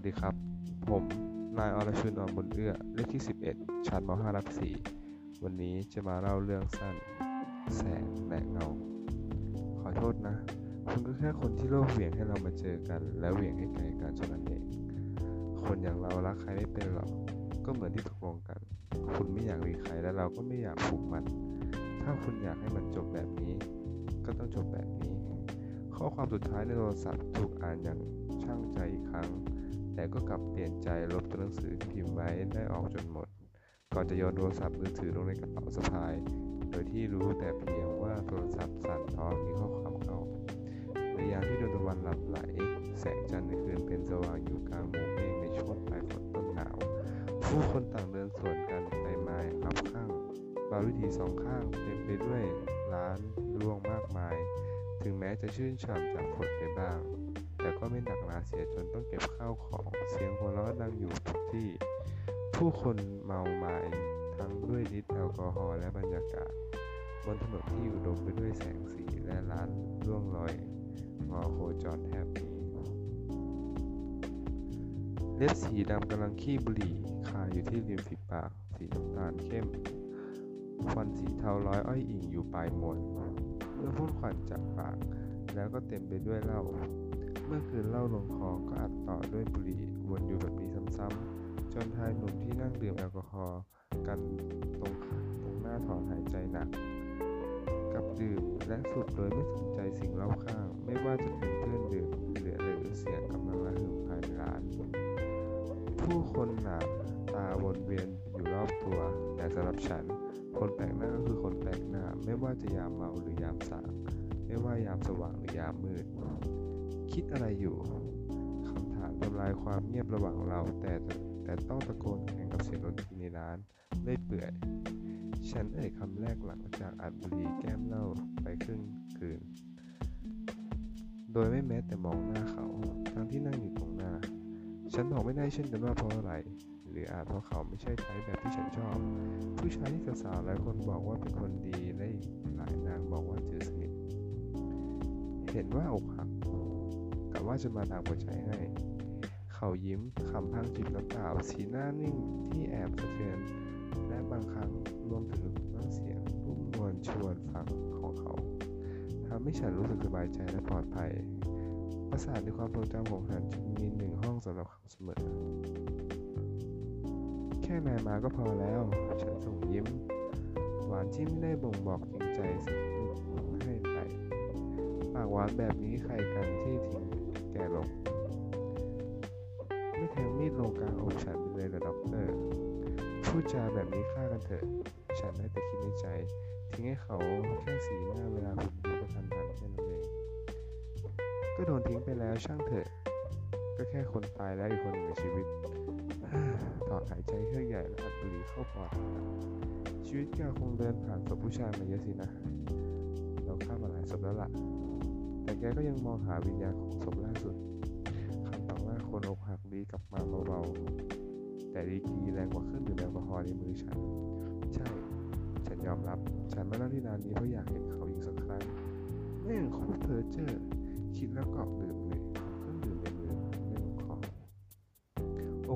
วัสดีครับ ผม นายอรชุนอ่อนบุญเอื้อ เลขที่ 11 ชั้นม .5 รับ4วันนี้จะมาเล่าเรื่องสั้น แสงและเงา ขอโทษนะ คุณก็แค่คนที่โลกเหวี่ยงให้เรามาเจอกัน และเหวี่ยงให้ไกลกันเท่านั้นเอง คนอย่างเรารักใครไม่เป็นหรอก ก็เหมือนที่ตกลงกัน คุณไม่อยากมีใครและเราก็ไม่อยากผูกมัน ถ้าคุณอยากให้มันจบแบบนี้ ก็ต้องจบแบบนี้ ข้อความสุดท้ายในโทรศัพท์ถูกอ่านอย่างช่างใจอีกครั้ง แต่ก็กลับเปลี่ยนใจลบตัวหนังสือพิมพ์ไว้ได้ออกจนหมด ก่อนจะโยนโทรศัพท์มือถือลงในกระเป๋าสะพาย โดยที่รู้แต่เพียงว่าโทรศัพท์สั่นเพราะมีข้อความเข้าในยามที่ดวงตะวันหลับไหล แสงจันทร์ในคืนเป็นสว่างอยู่กลางหมู่เมฆในช่วงปลายฝนต้นหนาว ผู้คนต่างเดินสวนกันไปมารับข้างบางวิถีสองข้างเต็มไปด้วยร้านรวงมากมาย ถึงแม้จะชื่นฉ่ำจากฝนไปบ้าง แต่ก็ไม่หนักหนาเสียจนต้องเก็บข้าวของ เสียงหัวเราะดังอยู่ทุกที่ ผู้คนเมาไมา้ทั้งด้วยฤทธิ์แอลกอฮอล์และบรรยากาศ บนถนนที่อุดมไปด้วยแสงสีและร้านร่วงลอยงอโคจรแทบมีเล็บสีดำกำลังขี้บุหรี่คาอยู่ที่ริมฝีปาก สีน้ำตาลเข้มฟันสีเทาร้อยอ้อยอิงอยู่ปลายมวน เมื่อพ่นควันจากปาก แล้วก็เต็มไปด้วยเหล้าเมื่อคืนเหล้าลงคอก็อัดต่อด้วยบุหรี่วนอยู่แบบนี้ซ้ำๆจนชายหนุ่มที่นั่งดื่มแอลกอฮอล์กันตรงตรงหน้าถอนหายใจหนัก กับดื่มและสูบโดยไม่สนใจสิ่งรอบข้าง ไม่ว่าจะเป็นเพื่อนดื่มหรือหรือเสียงกำลังระหึ่มภายในร้าน ผู้คนหนาตาวนเวียนอยู่รอบตัวแต่สำหรับฉัน คนแปลกหน้าก็คือคนแปลกหน้า ไม่ว่าจะยามเมาหรือยามสางไม่ว่ายามสว่างหรือยามมืด คิดอะไรอยู่คำถามทำลายความเงียบระหว่างเรา แต่แต่ต้องตะโกนแข่งกับเสียงดนตรีในร้านเล่ยเปื่อยฉันเอ่ยคำแรกหลังจากอัดบุหรี่แก้มเหล้าไปครึ่งคืน โดยไม่แม้แต่มองหน้าเขา ทั้งที่นั่งอยู่ตรงหน้า ฉันบอกไม่ได้เช่นกันว่าเพราะอะไร รืออาจเพราะเขาไม่ใช่ไทป์แบบที่ฉันชอบ ผู้ชายที่สาวๆหลายคนบอกว่าเป็นคนดีและอีกหลายนางบอกว่าจืดสนิทเห็นว่าอกหักกะว่าจะมาตามหัวใจให้ เขายิ้มคำพังจิบน้ำเปล่าสีหน้านิ่งที่แอบสะเทือน และบางครั้งรวมถึงน้ำเสียงรุ่มนวลชวนฟังของเขาทำให้ฉันรู้สึกสบายใจและปลอดภัยประสาทในความทรงจำของฉันจึงมีหนึ่งห้องสำหรับเขาเสมอ ค่นายมาก็พอแล้ว ฉันส่งยิ้ม หวานที่ไม่ได้บ่งบอกจริงใจสักนิดให้ไปปากหวานแบบนี้ใครกันที่ทิ้งแกลงไม่แทงมีดลงกลางอกฉันไปเลยเหรอด็อกเตอร์พูดจาแบบนี้ฆ่ากันเถอะ ฉันได้แต่คิดในใจ ทิ้งให้เขาแค่สีหน้าเวลาผมดูกระทันหันแค่นั้นเองก็โดนทิ้งไปแล้วช่างเถอะ ก็แค่คนตายแล้วอีกคนหนึ่งในชีวิต ถอนหายใจเครื่องใหญ่และอัดบุหรี่เข้าปอดชีวิตแกคงเดินผ่านศพผู้ชายมาเยอะสินะ เราฆ่ามมาหลายศพแล้วล่ะ แต่แกก็ยังมองหาวิญญาณของศพล่าสุดคำต่อว่าคนอกหักดีกลับมาเบาๆ แต่ดีกีแรงกว่าเครื่องดื่มแอลกอฮอล์ในมือฉัน ใช่ ฉันยอมรับ ฉันมานั่งที่ร้านนี้เพราะอยากเห็นเขาอีกสักครั้งแม่งโคตรเพอเจอร์คิดแล้วก็ดื่ม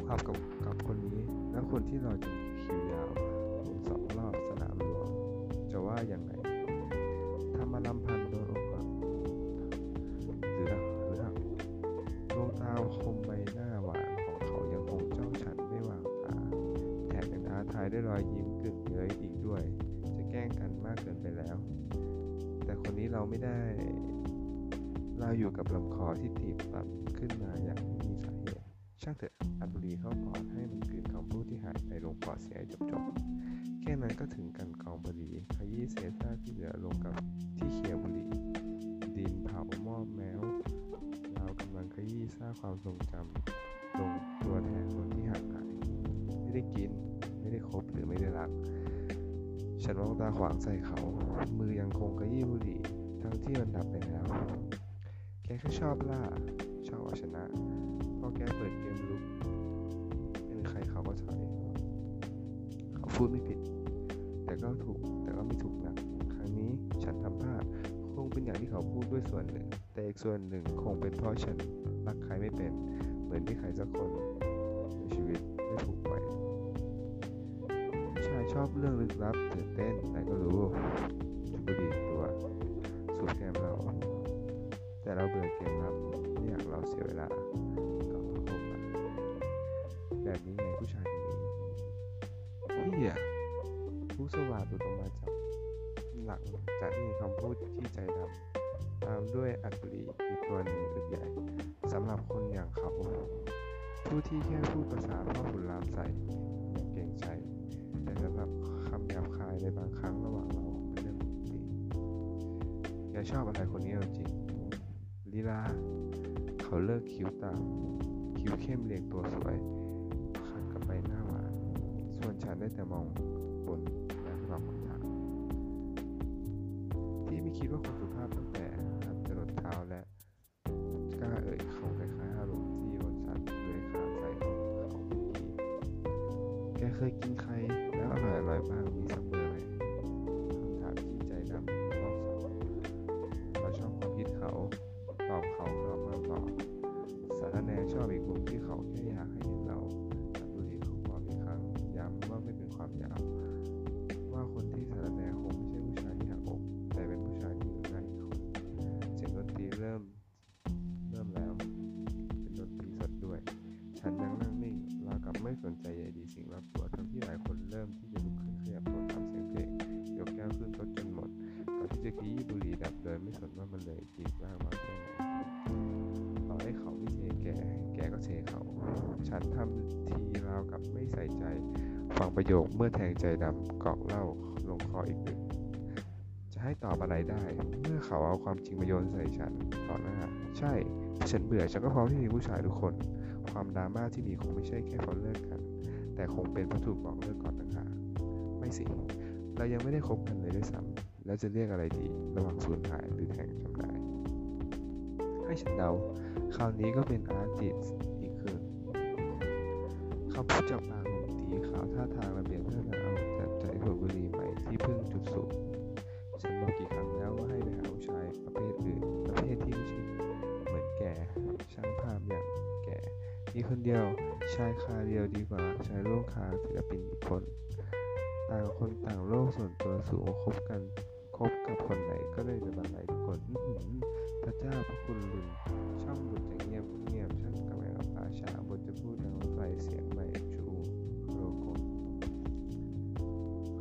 ออกหักกับกับคนนี้แล้วคนที่รอจนคิวยาวหมุนสองรอบสนามหลวงจะว่าอย่างไรทำมาลำพันโดนอกหักหรือหรือหักดวงตาคมใบหน้าหวานของเขายังคงจ้องฉันไม่วางตาแถมยังท้าทายด้วยรอยยิ้มกึ่งเย้ยอีกด้วย จะแกล้งกันมากเกินไปแล้ว แต่คนนี้เราไม่ได้เราอยู่กับลำคอที่ตีบตันขึ้นมาอย่างมีสา ช่างเถอะอัดบุหรี่เข้าปอดให้มันกลืนคำพูดที่หายไปลงปอดเสียจบจบๆแค่นั้นก็ถึงกันกองบุหรี่ขยี้เศษซากที่เหลือลงกับที่เขียวบุหรี่ดินเผาหม้อแมวเรากำลังขยี้ซากความทรงจำลงตัวแทนคนที่ห่างหายไม่ได้กินไม่ได้คบหรือไม่ได้รัก ฉันมองตาขวางใส่เขา มือยังคงขยี้บุหรี่ทั้งที่มันดับไปแล้ว แกแค่ชอบล่า ชอบเอาชนะ พอแกเปิดเกมลุกเป็นใครเขาก็ถอยเขาพูดไม่ผิด แต่ก็ถูกแต่ก็ไม่ถูกนะครั้งนี้ฉันทำพลาดคงเป็นอย่างที่เขาพูดด้วยส่วนหนึ่ง แต่อีกส่วนหนึ่งคงเป็นเพราะฉันรักใครไม่เป็นมมือนที่ใครสักคนในชีวิตได้ถูกไปผมชายชอบเรื่องลึกลับตื่นเต้นแต่ก็รู้จุบุรีตัวสูบแกมเรา แต่เราเบื่อเกมลับไม่อยากเราเสียเวลาก็เข้ามาแบบนี้ไงผู้ชายคนนี้เฮียผู้สว่างตุดออกมาจากหลังจากที่มีคำพูดที่ใจดำตามด้วยอักลีอีกตัวหนึ่งอึดใหญ่สำหรับคนอย่างเขา ผู้ที่แค่พูดภาษาพ่อขุนรามใส่อย่างเก่งใจแต่สำหรับคำหยาบคายในบางครั้งระหว่างเราเป็นเรื่องปกติอย่าชอบอะไรคนนี้เอาจริง ลีลา เขาเลิกคิ้วตามคิ้วเข้มเรียงตัวสวยขัดกับใบหน้าหวาน ส่วนฉันได้แต่มองบนและตอบคำถามที่ไม่คิดว่าคนสุภาพตั้งแต่หัดจรดเท้าและกล้าเอ่ยคำคล้ายๆอารมณ์ที่โอนสัตว์เลยขาดใส่ของเขาเมื่อกี้แกเคยกินใค กนี้บุหรี่ดับโดยไม่สนว่ามันเลยจีบร่างมาแค่ไหนต่อให้เขาไม่เทแก แกก็เทเขา ฉันทำทีราวกับไม่ใส่ใจ ฟังประโยคเมื่อแทงใจดำกอกเหล่าลงคออีกหนึ่งจะให้ตอบอะไรได้ เมื่อเขาเอาความจริงมาโยนใส่ฉันต่อหน้า ใช่ ฉันเบื่อฉันก็พร้อมที่มีผู้ชายทุกคน ความดราม่าที่มีคงไม่ใช่แค่เพราะเลิกกัน แต่คงเป็นเพราะถูกบอกเลิกก่อนต่างหากไม่สิ เรายังไม่ได้คบกันเลยด้วยซ้ำ แล้วจะเรียกอะไรดีระหว่างสูญหายหรือแทงจำได้ให้ฉันเดาคราวนี้ก็เป็นอาร์ติสอีกคืนคำพูดจากปากหนุ่มตีขาวท่าทางระเบียบเพื่อเอาจัดใจหัวบุรีใหม่ที่เพิ่งจุดสูบฉันบอกกี่ครั้งแล้วว่าให้ไปหาผู้ชายประเภทอื่นประเภทที่ไม่ใช่เหมือนแกช่างภาพอย่างแกมีคนเดียวชายคาเดียวดีกว่าชายร่วมคาศิลปินอีกคน ต่างคนต่างโลกส่วนตัวสูงคบกัน คบกับคนไหนก็ได้จะบันไลทุกคนพระเจ้าพระคุณลุนช่องบทจะเงียบเงียบช่างกับแมวป่าช้าบทจะพูดดังไฟเสียงไม่ชูโลโกน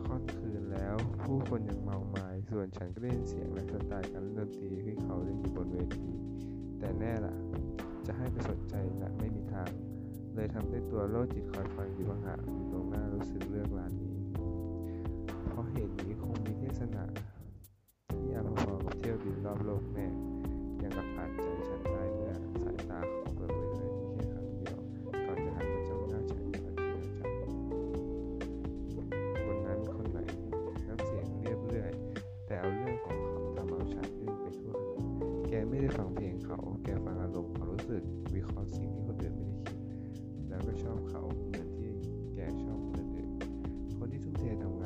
ค่อนคืนแล้ว ผู้คนยังเมาไม้ส่วนฉันก็เล่นเสียงและสไตล์การเล่นดนตรีที่เขาเล่นอยู่บนเวที แต่แน่ล่ะ จะให้ไปสนใจและไม่มีทาง เลยทำให้ตัวโลจิตคอยฟังอยู่บางหาอยู่ตรงหน้ารู้สึกเลือกร้านนี้ เพราะเหตุนี้คงมีเทศนาที่อาพอๆกั บินรอบโลกแน่ยังกับอ่านใจฉันได้เมื่อสายตาของเปิดไว้เลยที่แค่ครั้งเดียวก่อนจะหันมาจ้องหน้าฉันอย่างที่เราจำบนนั้นคนไหนน้ำเสียงเรียบเรื่อย แต่เอาเรื่องของเขาทำเอาฉันอึ้งไปทั่วแกไม่ได้ฟังเพลงเขา แกฟังอารมณ์ความรู้สึกวิเคราะห์สิ่งที่คนอื่นไม่ได้คิด แล้วก็ชอบเขาเหมือนที่แกชอบคนอื่นคนที่ทุ่มเททำ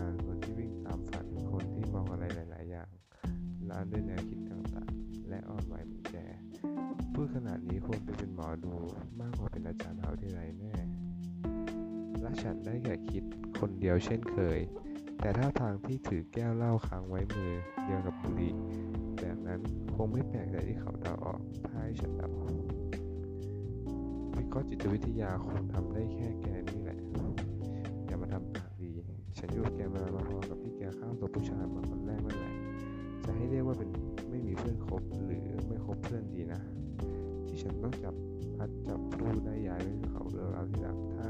ได้แค่คิดคนเดียวเช่นเคย แต่ถ้าทางที่ถือแก้วเหล้าค้างไว้มือเดียวกับบุหรี่แบบนั้นคงไม่แปลกใจที่เขาเดาออกถ้าให้ฉันเดาวิเคราะห์จิตวิทยาคงทำได้แค่แกนี่แหละ อย่ามาทำปากดี ฉันอยู่กับแกมาพอกับที่แกข้ามตัวผู้ชายมาคนแรกนั่นแหละจะให้เรียกว่าเป็นไม่มีเพื่อนคบหรือไม่คบเพื่อนดีนะ ที่ฉันต้องจับพัดจับผู้ได้ย้ายไว้กับเขาเรื่องราวที่หลังถ้า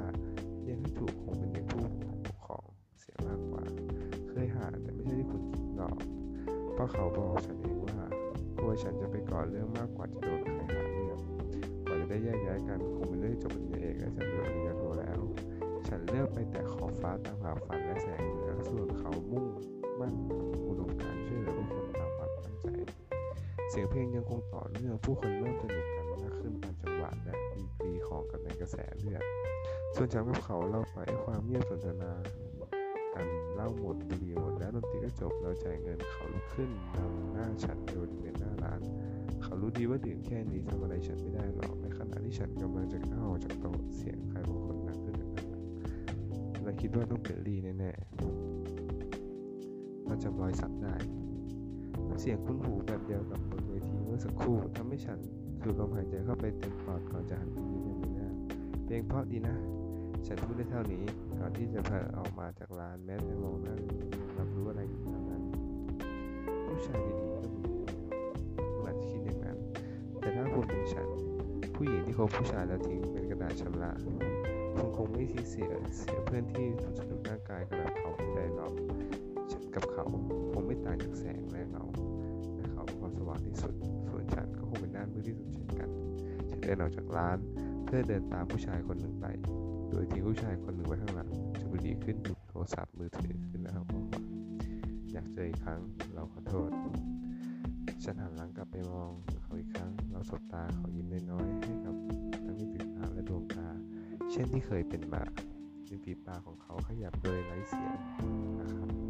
เรียกให้ถูกคงเป็นเด็กผู้ปกครองเสียมากกว่า เคยหาแต่ไม่ใช่ที่คุณคิดหรอกเพราะเขาบอกฉันเองว่ากลัวฉันจะไปก่อเรื่องมากกว่าจะโดนใครหาเรื่องกว่าจะได้แยกย้ายกันคงเป็นเรื่องจบปริญญาเอกและจะจบปริญญาโทแล้ว ฉันเลือกไปแต่ขอบฟ้าตามหาฝันและแสงเหนือส่วนเขามุ่งมั่นอุดมการณ์ช่วยเหลือผู้คนตามความตั้งใจ เสียงเพลงยังคงต่อเนื่องผู้คนเริ่มสนุกกันมากขึ้นตามจังหวะและดีกรีของกันในกระแสเลือด ส่วนฉันกับเขาเราปล่อยให้ความเงียบสนทนากันเล่าหมดบุหรี่หมดแล้วดนตรีก็จบเราจ่ายเงินเขาลุกขึ้นนำหน้าฉันไปบริเวณหน้าร้าน เขารู้ดีว่าดื่มแค่นี้ทำอะไรฉันไม่ได้หรอกในขณะที่ฉันกำลังจะก้าวออกจากโต๊ะเสียงใครบางคนดังขึ้นจากด้านหลังและคิดว่าต้องเป็นลีแน่ๆเราจำรอยสักได้เสียงคุ้นหูแบบเดียวกับบนเวทีเมื่อสักครู่ทำให้ฉันสูดลมหายใจเข้าไปเต็มปอดก่อนจะหันไปยิ้มยังไม่น่าเพลงเพราะดีนะ ฉันพูดได้เท่านี้ ก่อนที่จะเผลอออกมาจากร้านแม้แต่มองหน้ารับรู้อะไรอยู่ตอนนั้นผู้ชายดีๆก็มีคุณอาจจะคิดอย่างนั้น แต่ถ้าคุณเป็นฉัน ผู้หญิงที่คบผู้ชายแล้วทิ้งเป็นกระดาษชำระคุณคงไม่ที่เสียเสียเพื่อนที่ถูกสะดุดร่างกายกับเขาไม่ได้หรอกฉันกับเขาคงไม่ต่างจากแสงและเงาและเขาเป็นความสว่างที่สุด ส่วนฉันก็คงเป็นด้านมืดที่สุดเช่นกัน ฉันเดินออกจากร้านเพื่อเดินตามผู้ชายคนหนึ่งไป ดยทิ้งผู้ชายคนหนึ่งไว้ข้างหลังจูบดีขึ้นหยิบโทรศัพท์มือถือขึ้นแล้วบอกว่าอยากเจออีกครั้งเราขอโทษ ฉันหันหลังกลับไปมองเขาอีกครั้ง เราสบตาเขายิ้มน้อยๆให้กับทั้งที่ปิดตาและดวงตา เช่นที่เคยเป็นมาริมฝีปากของเขาขยับโดยไร้เสียงนะครับ